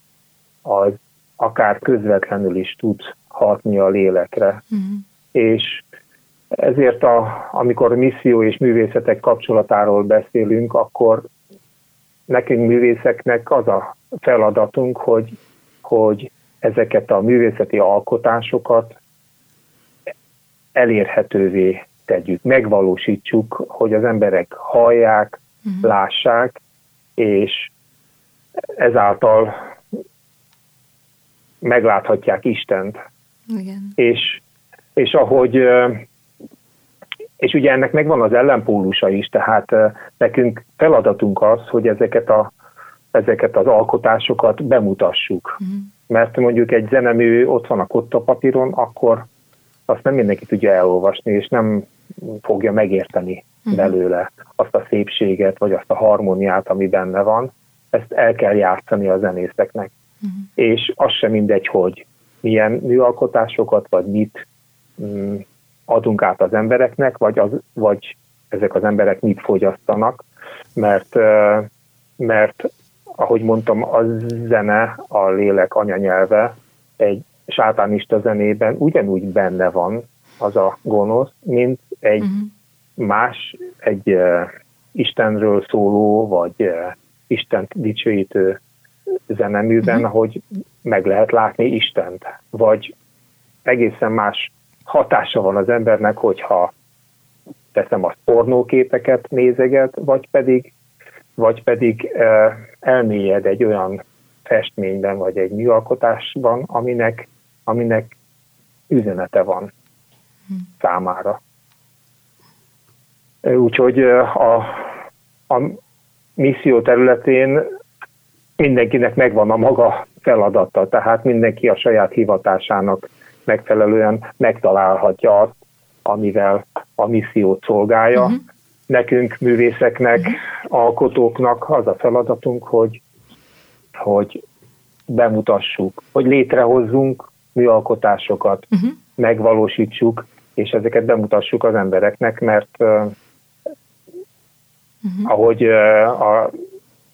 az akár közvetlenül is tud hatni a lélekre. Mm. És ezért, a, amikor misszió és művészetek kapcsolatáról beszélünk, akkor nekünk művészeknek az a feladatunk, hogy, hogy ezeket a művészeti alkotásokat elérhetővé tegyük, megvalósítsuk, hogy az emberek hallják, uh-huh. lássák, és ezáltal megláthatják Istent. Igen. És, és ahogy és ugye ennek megvan az ellenpólusa is, tehát nekünk feladatunk az, hogy ezeket, a, ezeket az alkotásokat bemutassuk. Uh-huh. Mert mondjuk egy zenemű ott van a kottapapíron, akkor azt nem mindenki tudja elolvasni, és nem fogja megérteni uh-huh. belőle azt a szépséget, vagy azt a harmóniát, ami benne van. Ezt el kell játszani a zenészeknek. Uh-huh. És az sem mindegy, hogy milyen műalkotásokat, vagy mit mm, adunk át az embereknek, vagy, az, vagy ezek az emberek mit fogyasztanak, mert, mert ahogy mondtam, a zene, a lélek anyanyelve egy sátánista zenében ugyanúgy benne van az a gonosz, mint egy uh-huh. más, egy uh, Istenről szóló, vagy uh, Istent dicsőítő zeneműben, uh-huh. hogy meg lehet látni Istent, vagy egészen más hatása van az embernek, hogyha teszem azt pornóképeket nézeget, vagy pedig, vagy pedig elmélyed egy olyan festményben, vagy egy műalkotásban, aminek, aminek üzenete van számára. Úgyhogy a, a misszió területén mindenkinek megvan a maga feladata, tehát mindenki a saját hivatásának megfelelően megtalálhatja azt, amivel a missziót szolgálja. Uh-huh. Nekünk, művészeknek, uh-huh. alkotóknak az a feladatunk, hogy, hogy bemutassuk, hogy létrehozzunk műalkotásokat, uh-huh. megvalósítsuk, és ezeket bemutassuk az embereknek, mert uh-huh. ahogy a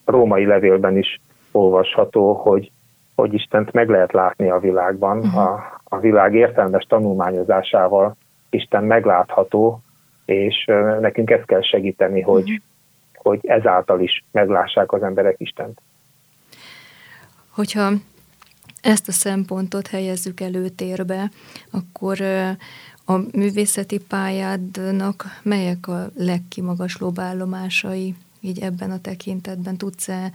római levélben is olvasható, hogy hogy Istent meg lehet látni a világban, uh-huh. a, a világ értelmes tanulmányozásával Isten meglátható, és nekünk ezt kell segíteni, hogy, uh-huh. hogy ezáltal is meglássák az emberek Istent. Hogyha ezt a szempontot helyezzük előtérbe, akkor a művészeti pályádnak melyek a legkimagaslóbb állomásai így ebben a tekintetben? Tudsz-e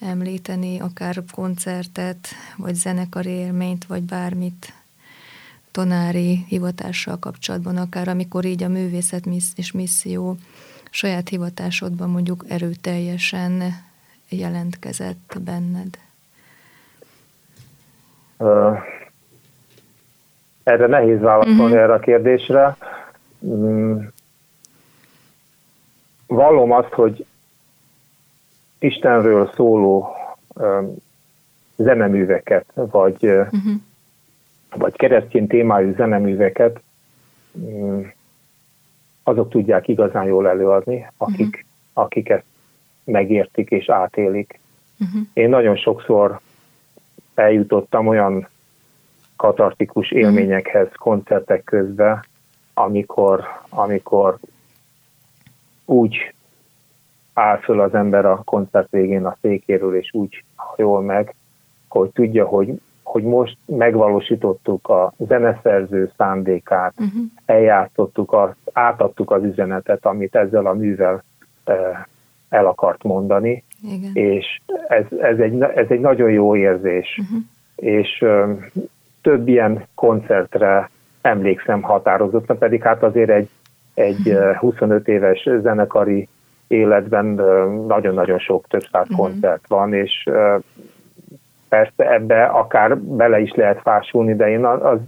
említeni akár koncertet, vagy zenekar élményt, vagy bármit tanári hivatással kapcsolatban, akár amikor így a művészet és misszió saját hivatásodban mondjuk erőteljesen jelentkezett benned? Erre nehéz válaszolni uh-huh. erre a kérdésre. Mm. Vallom azt, hogy Istenről szóló zeneműveket, vagy, uh-huh. vagy keresztény témájú zeneműveket mm, azok tudják igazán jól előadni, akik, uh-huh. akik ezt megértik és átélik. Uh-huh. Én nagyon sokszor eljutottam olyan katartikus mhm. élményekhez koncertek közben, amikor, amikor úgy áll föl az ember a koncert végén a székéről, és úgy hajol meg, hogy tudja, hogy, hogy most megvalósítottuk a zeneszerző szándékát, uh-huh. eljátszottuk, azt, átadtuk az üzenetet, amit ezzel a művel e, el akart mondani, Igen. és ez, ez, egy, ez egy nagyon jó érzés, uh-huh. és több ilyen koncertre emlékszem határozottan, pedig hát azért egy, egy 25 éves zenekari életben nagyon-nagyon sok, több száz uh-huh. koncert van, és persze ebbe akár bele is lehet fásulni, de én az,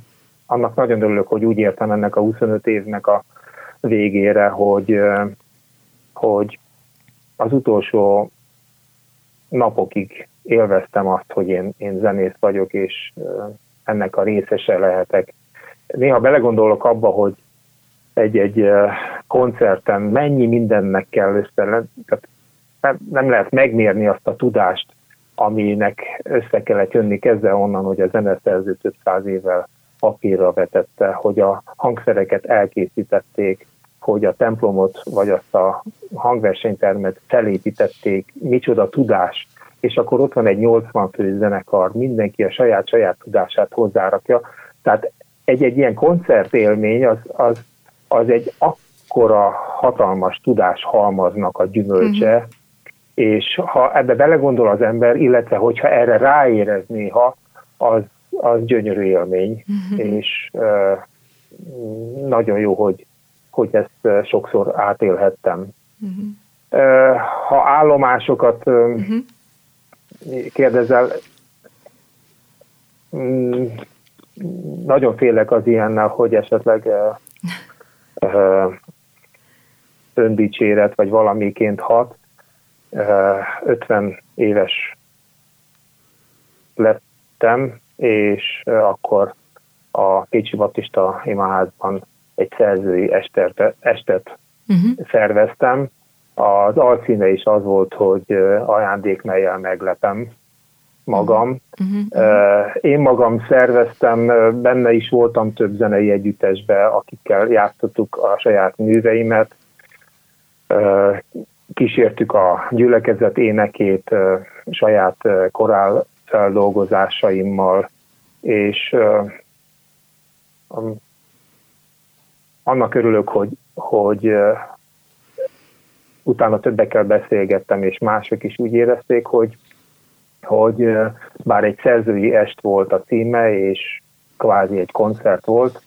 annak nagyon örülök, hogy úgy értem ennek a 25 évnek a végére, hogy, hogy az utolsó napokig élveztem azt, hogy én, én zenész vagyok, és ennek a részese lehetek. Néha belegondolok abba, hogy egy-egy koncerten mennyi mindennek kell össze, tehát nem lehet megmérni azt a tudást, aminek össze kellett jönni kezdve onnan, hogy a zeneszerző több száz évvel papírra vetette, hogy a hangszereket elkészítették, hogy a templomot vagy azt a hangversenytermet felépítették, micsoda tudás, és akkor ott van egy 80 fő zenekar, mindenki a saját saját tudását hozzárakja. Tehát egy-egy ilyen koncertélmény az, az, az egy akkora hatalmas tudás halmaznak a gyümölcse, uh-huh. és ha ebbe belegondol az ember, illetve hogyha erre ráérez néha, az, az gyönyörű élmény, uh-huh. és uh, nagyon jó, hogy, hogy ezt sokszor átélhettem. Uh-huh. Uh, ha állomásokat uh-huh kérdezel, mm, nagyon félek az ilyennel, hogy esetleg uh, uh, öndicséret vagy valamiként hat. Uh, 50 éves lettem, és akkor a Pécsi Baptista imaházban egy szerzői estet, estet uh-huh. szerveztem, az alcíme is az volt, hogy ajándékmelyel meglepem magam. Uh-huh. Én magam szerveztem, benne is voltam több zenei együttesbe, akikkel játszottuk a saját műveimet. Kísértük a gyülekezet énekét saját korál feldolgozásaimmal, és annak örülök, hogy, hogy utána többekkel beszélgettem, és mások is úgy érezték, hogy, hogy bár egy szerzői est volt a címe, és kvázi egy koncert volt,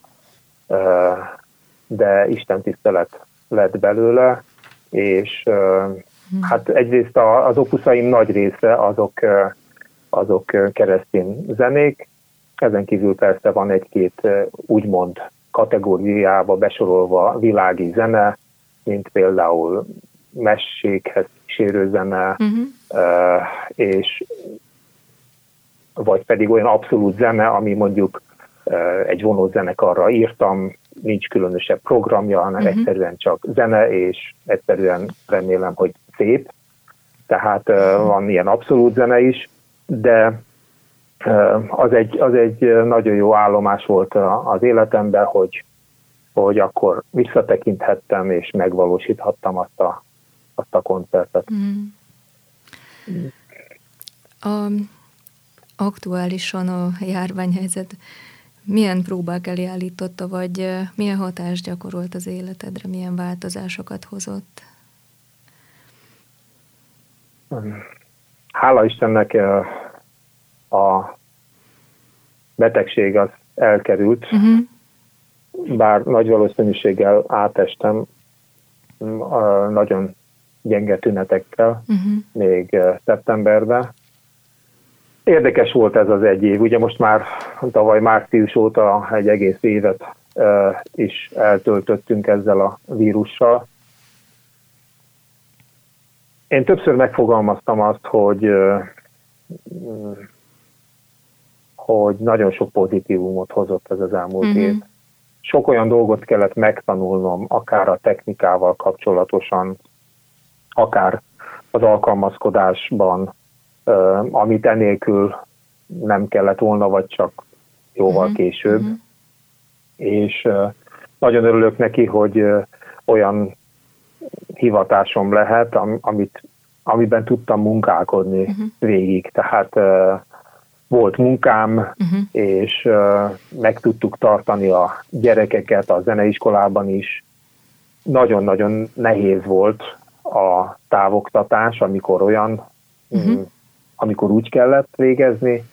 de Isten tisztelet lett belőle, és hmm. hát egyrészt az opuszaim nagy része azok, azok keresztény zenék, ezen kívül persze van egy-két úgymond kategóriába besorolva világi zene, mint például messékhez kísérő zene, uh-huh. és vagy pedig olyan abszolút zene, ami mondjuk egy vonózenekarra írtam, nincs különösebb programja, hanem uh-huh. egyszerűen csak zene, és egyszerűen remélem, hogy szép. Tehát uh-huh. van ilyen abszolút zene is, de az egy, az egy nagyon jó állomás volt az életemben, hogy, hogy akkor visszatekinthettem és megvalósíthattam azt a, azt a koncertet. Mm. A, aktuálisan a járványhelyzet milyen próbák elé állította, vagy milyen hatást gyakorolt az életedre, milyen változásokat hozott? Hála Istennek a betegség az elkerült, uh-huh. bár nagy valószínűséggel átestem nagyon gyenge tünetekkel uh-huh. még szeptemberben. Érdekes volt ez az egy év. Ugye most már tavaly március óta egy egész évet is eltöltöttünk ezzel a vírussal. Én többször megfogalmaztam azt, hogy hogy nagyon sok pozitívumot hozott ez az elmúlt uh-huh. év. Sok olyan dolgot kellett megtanulnom, akár a technikával kapcsolatosan, akár az alkalmazkodásban, amit enélkül nem kellett volna, vagy csak jóval uh-huh. később. Uh-huh. És nagyon örülök neki, hogy olyan hivatásom lehet, amit, amiben tudtam munkálkodni uh-huh. végig. Tehát volt munkám, uh-huh. és meg tudtuk tartani a gyerekeket a zeneiskolában is. Nagyon-nagyon nehéz volt a távoktatás, amikor olyan, uh-huh. amikor úgy kellett végezni,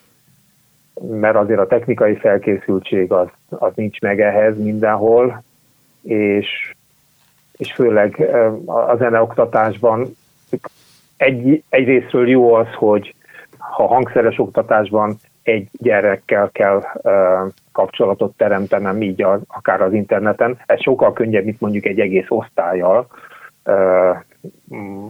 mert azért a technikai felkészültség az, az nincs meg ehhez mindenhol, és, és főleg a zeneoktatásban egy, egyrésztről jó az, hogy ha hangszeres oktatásban egy gyerekkel kell uh, kapcsolatot teremtenem, így a, akár az interneten, ez sokkal könnyebb, mint mondjuk egy egész osztályjal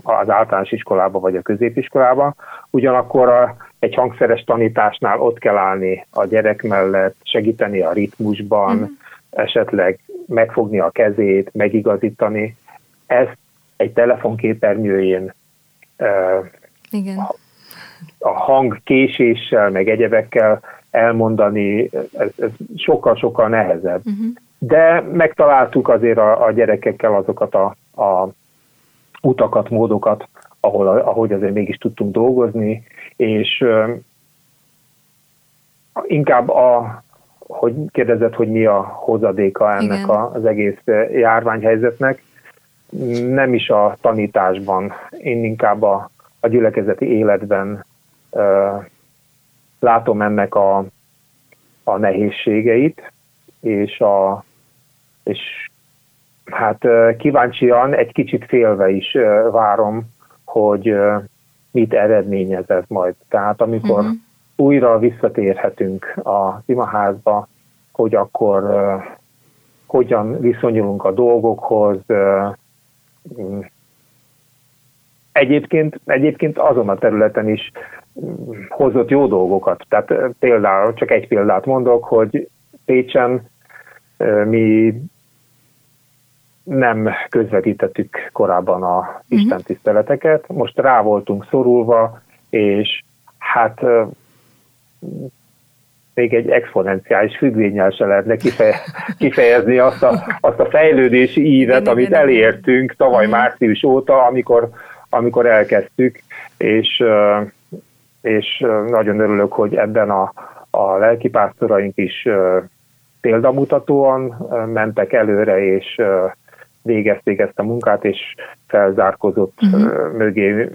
az általános iskolába vagy a középiskolába. Ugyanakkor a, egy hangszeres tanításnál ott kell állni a gyerek mellett, segíteni a ritmusban, mm. esetleg megfogni a kezét, megigazítani. Ezt egy telefonképernyőjén Igen a hang késéssel, meg egyebekkel elmondani, ez, ez sokkal-sokkal nehezebb. Uh-huh. De megtaláltuk azért a, a gyerekekkel azokat a, a utakat, módokat, ahol, ahogy azért mégis tudtunk dolgozni, és inkább a, hogy kérdezett, hogy mi a hozadéka ennek a, az egész járványhelyzetnek, nem is a tanításban, én inkább a, a gyülekezeti életben látom ennek a, a nehézségeit, és, a, és hát kíváncsian, egy kicsit félve is várom, hogy mit eredményez ez majd. Tehát amikor uh-huh. újra visszatérhetünk a imaházba, hogy akkor uh, hogyan viszonyulunk a dolgokhoz, uh, egyébként, egyébként azon a területen is hozott jó dolgokat. Tehát például, csak egy példát mondok, hogy Pécsen mi nem közvetítettük korábban a uh-huh. Isten tiszteleteket, most rá voltunk szorulva, és hát még egy exponenciális függvényel se lehetne kifejezni azt a, azt a fejlődési ívet, amit elértünk tavaly március óta, amikor, amikor elkezdtük, és és nagyon örülök, hogy ebben a, a lelkipásztoraink is példamutatóan mentek előre, és végezték ezt a munkát, és felzárkozott uh-huh. mögé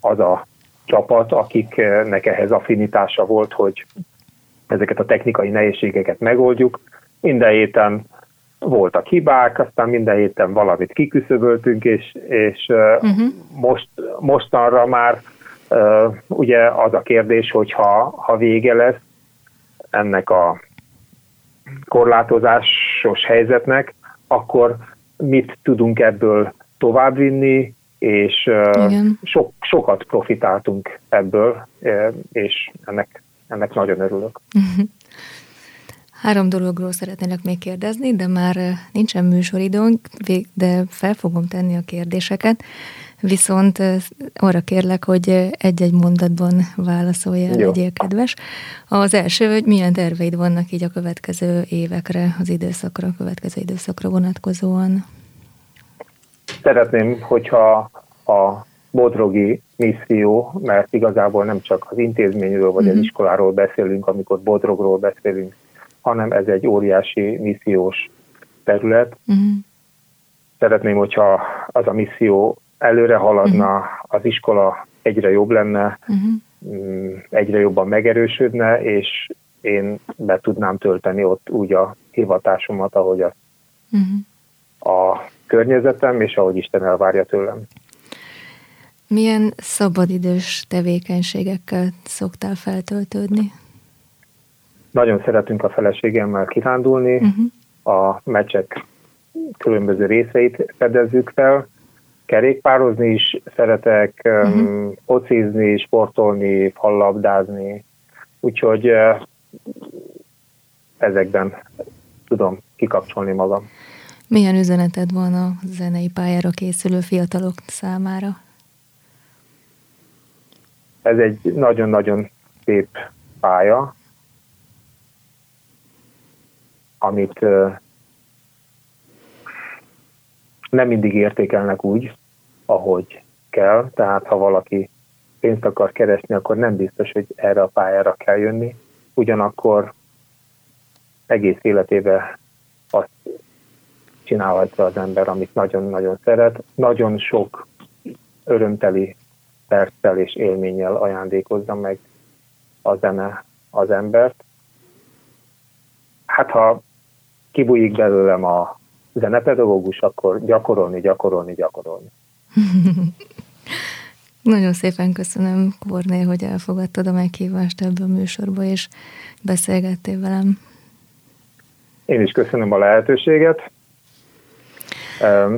az a csapat, akiknek ehhez affinitása volt, hogy ezeket a technikai nehézségeket megoldjuk. Minden héten voltak hibák, aztán minden héten valamit kiküszöböltünk, és, és uh-huh. most, mostanra már Ugye az a kérdés, hogy ha, ha vége lesz ennek a korlátozásos helyzetnek, akkor mit tudunk ebből továbbvinni, és sok, sokat profitáltunk ebből, és ennek, ennek nagyon örülök. Három dologról szeretnének még kérdezni, de már nincsen műsoridőnk, de fel fogom tenni a kérdéseket. Viszont arra kérlek, hogy egy-egy mondatban válaszolj el, legyél kedves. Az első, hogy milyen terveid vannak így a következő évekre, az időszakra, a következő időszakra vonatkozóan? Szeretném, hogyha a bodrogi misszió, mert igazából nem csak az intézményről vagy uh-huh. az mhm. iskoláról beszélünk, amikor bodrogról beszélünk, hanem ez egy óriási missziós terület. Uh-huh. Szeretném, hogyha az a misszió előre haladna, uh-huh. az iskola egyre jobb lenne, uh-huh. egyre jobban megerősödne, és én be tudnám tölteni ott úgy a hivatásomat, ahogy a, uh-huh. a környezetem, és ahogy Isten elvárja tőlem. Milyen szabadidős tevékenységekkel szoktál feltöltődni? Nagyon szeretünk a feleségemmel kirándulni, uh-huh. a meccsek különböző részeit fedezzük fel, kerékpározni is szeretek, uh-huh. um, focizni, sportolni, fallabdázni, úgyhogy uh, ezekben tudom kikapcsolni magam. Milyen üzeneted van a zenei pályára készülő fiatalok számára? Ez egy nagyon-nagyon szép pálya, amit nem mindig értékelnek úgy, ahogy kell, tehát ha valaki pénzt akar keresni, akkor nem biztos, hogy erre a pályára kell jönni. Ugyanakkor egész életében azt csinálhatja az ember, amit nagyon-nagyon szeret. Nagyon sok örömteli perccel és élménnyel ajándékozza meg a zene az embert. Hát ha kibújik belőlem a zenepedagógus, akkor gyakorolni, gyakorolni, gyakorolni. Nagyon szépen köszönöm, Korné, hogy elfogadtad a meghívást ebbe a műsorba, és beszélgettél velem. Én is köszönöm a lehetőséget.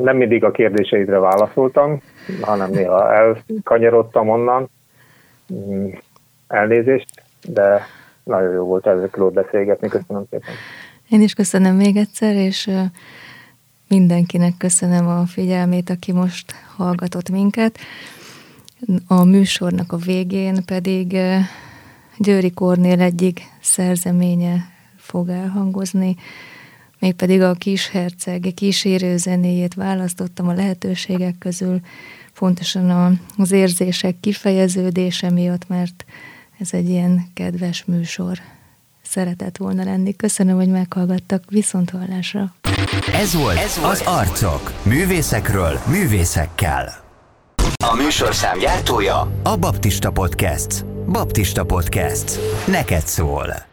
Nem mindig a kérdéseidre válaszoltam, hanem néha elkanyarodtam onnan. Mm, elnézést, de nagyon jó volt ezekről beszélgetni. Köszönöm szépen. Én is köszönöm még egyszer, és mindenkinek köszönöm a figyelmét, aki most hallgatott minket. A műsornak a végén pedig Győri Kornél egyik szerzeménye fog elhangozni, mégpedig a kisherceg kísérő zenéjét választottam a lehetőségek közül, pontosan az érzések kifejeződése miatt, mert ez egy ilyen kedves műsor. Szeretett volna lenni. Köszönöm, hogy meghallgattak. Viszont hallásra. Ez volt, Ez volt az Arcok. Művészekről, művészekkel. A műsorszám gyártója a Baptista Podcast. Baptista Podcast. Neked szól.